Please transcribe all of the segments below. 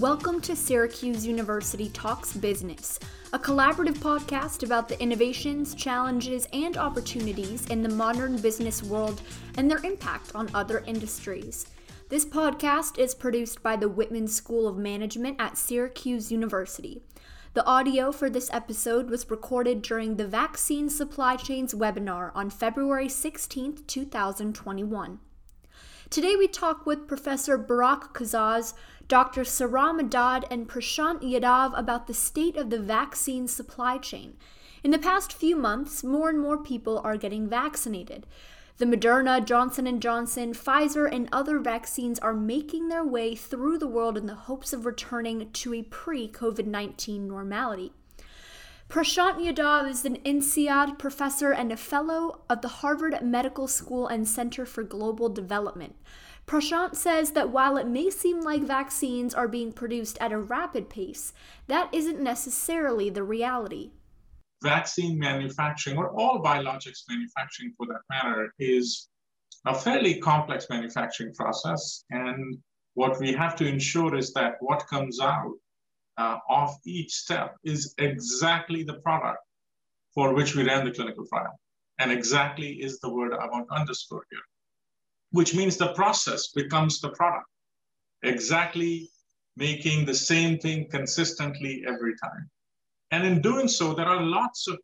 Welcome to Syracuse University Talks Business, a collaborative podcast about the innovations, challenges, and opportunities in the modern business world and their impact on other industries. This podcast is produced by the Whitman School of Management at Syracuse University. The audio for this episode was recorded during the Vaccine Supply Chains webinar on February 16, 2021. Today we talk with Professor Burak Kazaz, Dr. Syra Madad, and Prashant Yadav about the state of the vaccine supply chain. In the past few months, more and more people are getting vaccinated. The Moderna, Johnson & Johnson, Pfizer, and other vaccines are making their way through the world in the hopes of returning to a pre-COVID-19 normality. Prashant Yadav is an INSEAD professor and a fellow of the Harvard Medical School and Center for Global Development. Prashant says that while it may seem like vaccines are being produced at a rapid pace, that isn't necessarily the reality. Vaccine manufacturing, or all biologics manufacturing for that matter, is a fairly complex manufacturing process. And what we have to ensure is that what comes out uh, of each step is exactly the product for which we ran the clinical trial. And exactly is the word I want to underscore here, which means the process becomes the product, exactly making the same thing consistently every time. And in doing so, there are lots of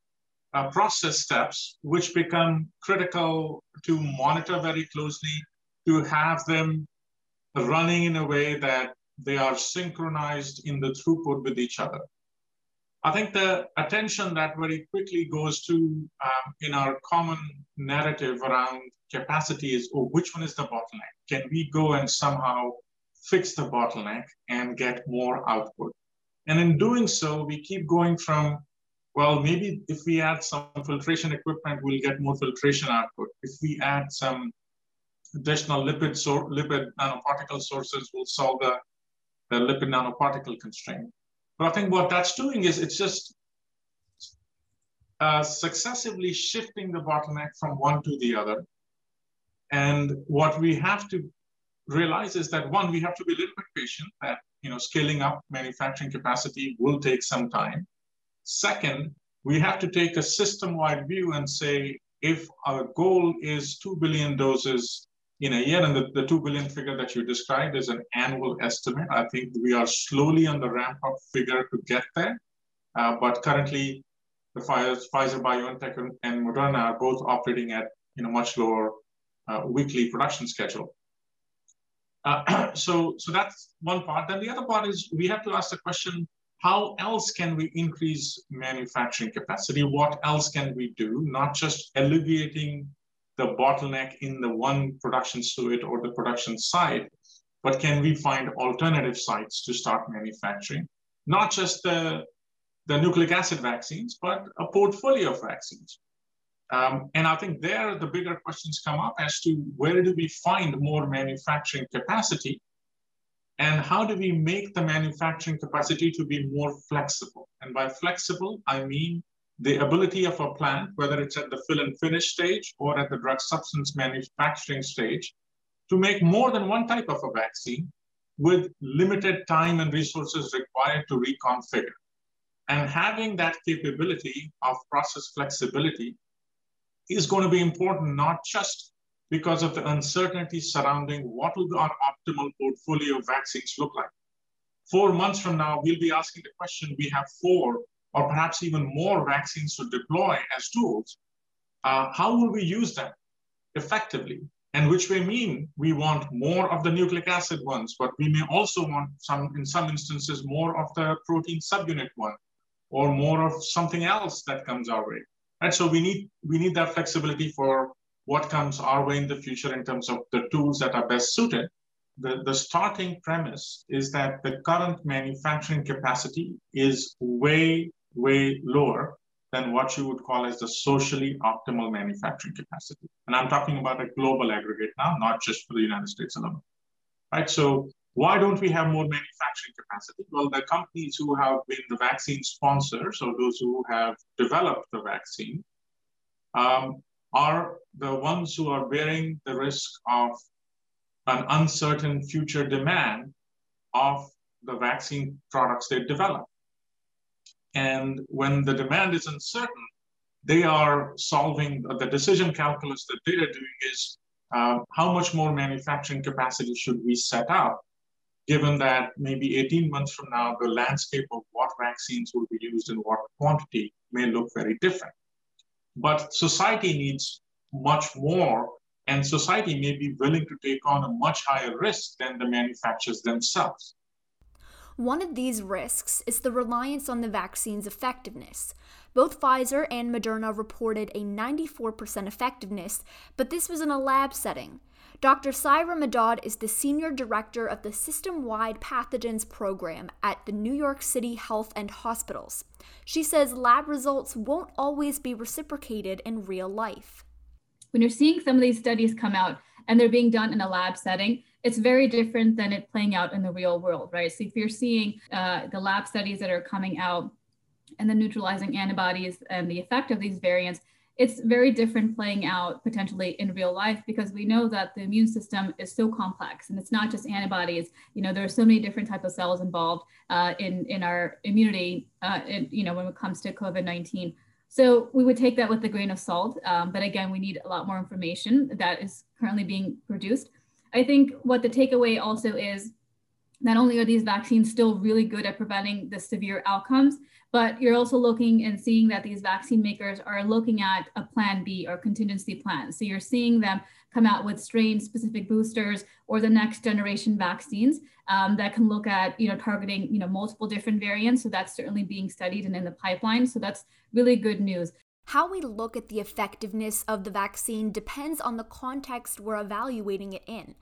uh, process steps which become critical to monitor very closely, to have them running in a way that they are synchronized in the throughput with each other. I think the attention that very quickly goes to um, in our common narrative around capacity is, oh, which one is the bottleneck? Can we go and somehow fix the bottleneck and get more output? And in doing so, we keep going from, well, maybe if we add some filtration equipment, we'll get more filtration output. If we add some additional lipid, so, lipid nanoparticle sources, we'll solve the the lipid nanoparticle constraint. But I think what that's doing is it's just uh, successively shifting the bottleneck from one to the other. And what we have to realize is that one, we have to be a little bit patient that you know scaling up manufacturing capacity will take some time. Second, we have to take a system-wide view and say, if our goal is 2 billion doses in a year. And the, the 2 billion figure that you described is an annual estimate. I think we are slowly on the ramp up figure to get there. Uh, but currently, the Pfizer, BioNTech, and Moderna are both operating at you know, much lower uh, weekly production schedule. Uh, so, so that's one part. Then the other part is we have to ask the question, how else can we increase manufacturing capacity? What else can we do? Not just alleviating the bottleneck in the one production suite or the production site, but can we find alternative sites to start manufacturing? Not just the, the nucleic acid vaccines, but a portfolio of vaccines. Um, and I think there the bigger questions come up as to where do we find more manufacturing capacity and how do we make the manufacturing capacity to be more flexible? And by flexible, I mean the ability of a plant, whether it's at the fill and finish stage or at the drug substance manufacturing stage, to make more than one type of a vaccine with limited time and resources required to reconfigure. And having that capability of process flexibility is going to be important, not just because of the uncertainty surrounding what will our optimal portfolio of vaccines look like. Four months from now, we'll be asking the question, we have four or perhaps even more vaccines to deploy as tools, uh, how will we use them effectively? And which may mean we want more of the nucleic acid ones, but we may also want some, in some instances, more of the protein subunit one, or more of something else that comes our way. Right? So we need we need that flexibility for what comes our way in the future in terms of the tools that are best suited. The, the starting premise is that the current manufacturing capacity is way way lower than what you would call as the socially optimal manufacturing capacity. And I'm talking about a global aggregate now, not just for the United States alone. Right? So why don't we have more manufacturing capacity? Well, the companies who have been the vaccine sponsors or those who have developed the vaccine um, are the ones who are bearing the risk of an uncertain future demand of the vaccine products they develop. And when the demand is uncertain, they are solving the decision calculus that they're doing is uh, how much more manufacturing capacity should we set up, given that maybe 18 months from now, the landscape of what vaccines will be used in what quantity may look very different. But society needs much more, and society may be willing to take on a much higher risk than the manufacturers themselves. One of these risks is the reliance on the vaccine's effectiveness. Both Pfizer and Moderna reported a 94% effectiveness, but this was in a lab setting. Dr. Syra Madad is the Senior Director of the System Wide Pathogens Program at the New York City Health and Hospitals. She says lab results won't always be reciprocated in real life. When you're seeing some of these studies come out and they're being done in a lab setting, it's very different than it playing out in the real world, right? So if you're seeing uh, the lab studies that are coming out and the neutralizing antibodies and the effect of these variants, it's very different playing out potentially in real life because we know that the immune system is so complex and it's not just antibodies. You know there are so many different types of cells involved uh, in in our immunity uh, in, you know when it comes to covid-19 so we would take that with a grain of salt um, but again we need a lot more information that is currently being produced I think what the takeaway also is not only are these vaccines still really good at preventing the severe outcomes, but you're also looking and seeing that these vaccine makers are looking at a plan B or contingency plan. So you're seeing them come out with strain specific boosters or the next generation vaccines um, that can look at you know targeting you know multiple different variants. So that's certainly being studied and in the pipeline. So that's really good news how we look at the effectiveness of the vaccine depends on the context we're evaluating it in.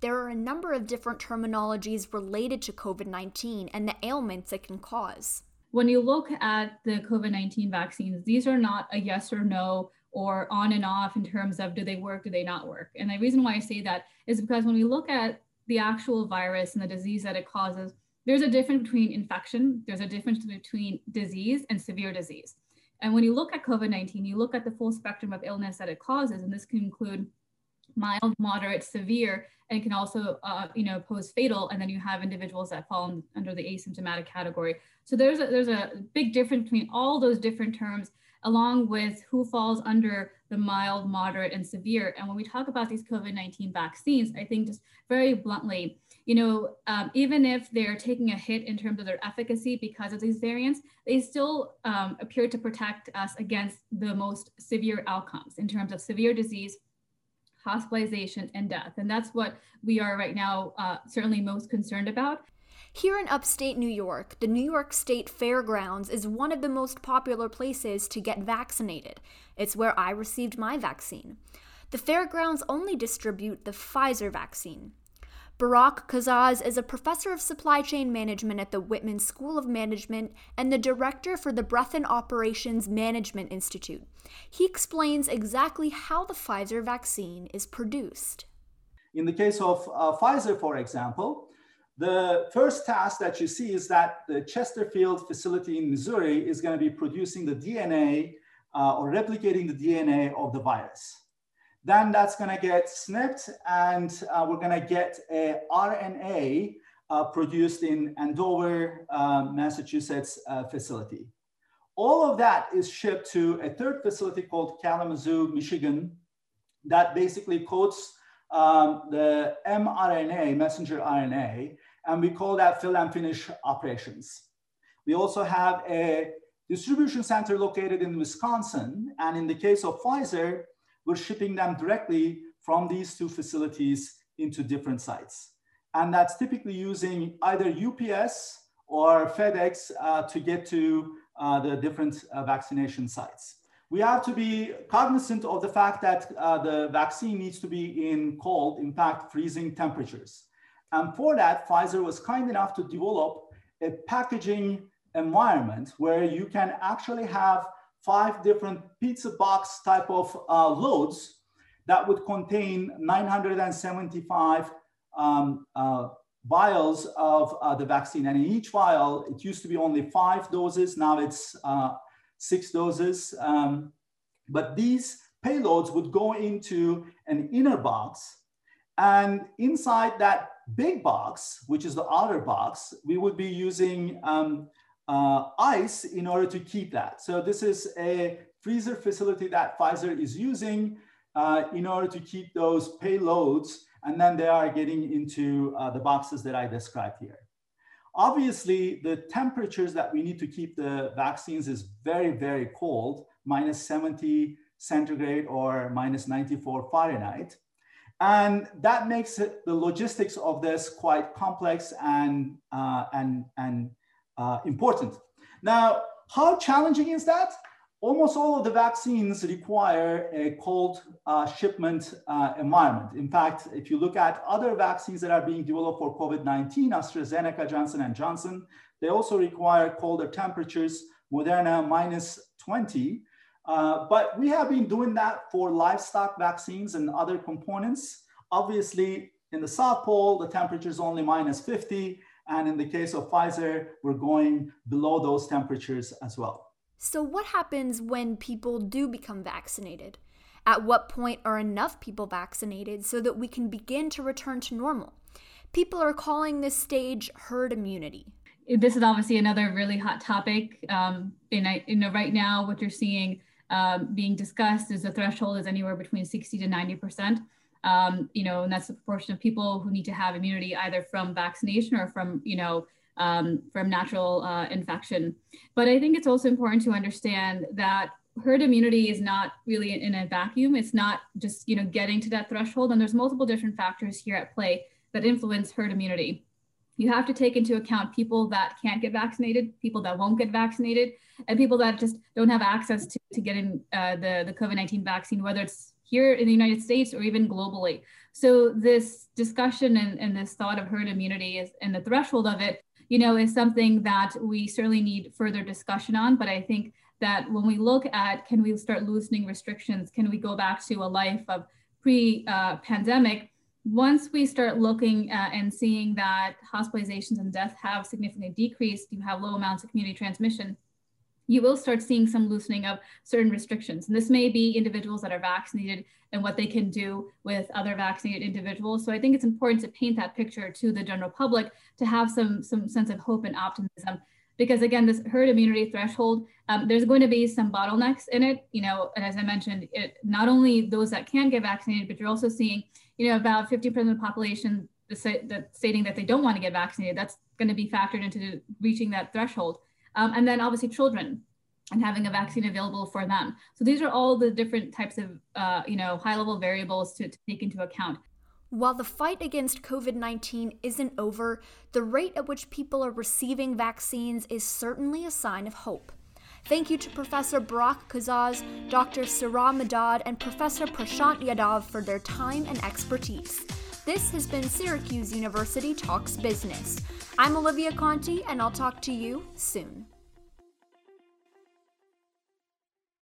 There are a number of different terminologies related to COVID 19 and the ailments it can cause. When you look at the COVID 19 vaccines, these are not a yes or no or on and off in terms of do they work, do they not work. And the reason why I say that is because when we look at the actual virus and the disease that it causes, there's a difference between infection, there's a difference between disease and severe disease. And when you look at COVID 19, you look at the full spectrum of illness that it causes, and this can include mild, moderate, severe, and it can also, uh, you know, pose fatal. And then you have individuals that fall under the asymptomatic category. So there's a, there's a big difference between all those different terms, along with who falls under the mild, moderate, and severe. And when we talk about these COVID 19 vaccines, I think just very bluntly, you know, um, even if they're taking a hit in terms of their efficacy because of these variants, they still um, appear to protect us against the most severe outcomes in terms of severe disease, hospitalization, and death. And that's what we are right now uh, certainly most concerned about. Here in upstate New York, the New York State Fairgrounds is one of the most popular places to get vaccinated. It's where I received my vaccine. The fairgrounds only distribute the Pfizer vaccine. Burak Kazaz is a professor of supply chain management at the Whitman School of Management and the director for the Brethen Operations Management Institute. He explains exactly how the Pfizer vaccine is produced. In the case of uh, Pfizer, for example, the first task that you see is that the Chesterfield facility in Missouri is going to be producing the DNA uh, or replicating the DNA of the virus. Then that's gonna get snipped and uh, we're gonna get a RNA uh, produced in Andover, um, Massachusetts uh, facility. All of that is shipped to a third facility called Kalamazoo, Michigan, that basically coats um, the mRNA, messenger RNA, and we call that fill and finish operations. We also have a distribution center located in Wisconsin. And in the case of Pfizer, we're shipping them directly from these two facilities into different sites. And that's typically using either UPS or FedEx uh, to get to uh, the different uh, vaccination sites. We have to be cognizant of the fact that uh, the vaccine needs to be in cold, in fact, freezing temperatures. And for that, Pfizer was kind enough to develop a packaging environment where you can actually have five different pizza box type of uh, loads that would contain 975 um, uh, vials of uh, the vaccine. And in each vial, it used to be only five doses. Now it's uh, six doses. Um, but these payloads would go into an inner box And inside that big box, which is the outer box, we would be using um, uh, ice in order to keep that. So this is a freezer facility that Pfizer is using uh, in order to keep those payloads, and then they are getting into uh, the boxes that I described here. Obviously, the temperatures that we need to keep the vaccines is very, very cold, minus 70 centigrade or minus 94 Fahrenheit. And that makes it, the logistics of this quite complex and, uh, and, and uh, important. Now, how challenging is that? Almost all of the vaccines require a cold uh, shipment uh, environment. In fact, if you look at other vaccines that are being developed for COVID-19, AstraZeneca, Johnson and Johnson, they also require colder temperatures, Moderna minus 20. Uh, but we have been doing that for livestock vaccines and other components. Obviously, in the South Pole, the temperature is only minus 50. And in the case of Pfizer, we're going below those temperatures as well. So, what happens when people do become vaccinated? At what point are enough people vaccinated so that we can begin to return to normal? People are calling this stage herd immunity. This is obviously another really hot topic. Um, and I, you know, right now, what you're seeing um, being discussed is the threshold is anywhere between 60 to 90 percent. Um, you know, and that's the proportion of people who need to have immunity either from vaccination or from, you know, um, from natural uh, infection. But I think it's also important to understand that herd immunity is not really in, a vacuum. It's not just, you know, getting to that threshold. And there's multiple different factors here at play that influence herd immunity. You have to take into account people that can't get vaccinated, people that won't get vaccinated, and people that just don't have access to, to getting uh, the, the COVID 19 vaccine, whether it's here in the United States or even globally. So this discussion and, and this thought of herd immunity is, and the threshold of it, you know, is something that we certainly need further discussion on. But I think that when we look at can we start loosening restrictions, can we go back to a life of pre-pandemic? Uh, once we start looking at and seeing that hospitalizations and death have significantly decreased, you have low amounts of community transmission, you will start seeing some loosening of certain restrictions. And this may be individuals that are vaccinated and what they can do with other vaccinated individuals. So I think it's important to paint that picture to the general public to have some, some sense of hope and optimism. Because again, this herd immunity threshold, um, there's going to be some bottlenecks in it. You know, and as I mentioned, it not only those that can get vaccinated, but you're also seeing, you know, about 50% of the population that stating that they don't want to get vaccinated. That's going to be factored into reaching that threshold. Um, and then obviously children and having a vaccine available for them. So these are all the different types of, uh, you know, high level variables to, to take into account. While the fight against COVID 19 isn't over, the rate at which people are receiving vaccines is certainly a sign of hope. Thank you to Professor Burak Kazaz, Dr. Syra Madad, and Professor Prashant Yadav for their time and expertise. This has been Syracuse University Talks Business. I'm Olivia Conti, and I'll talk to you soon.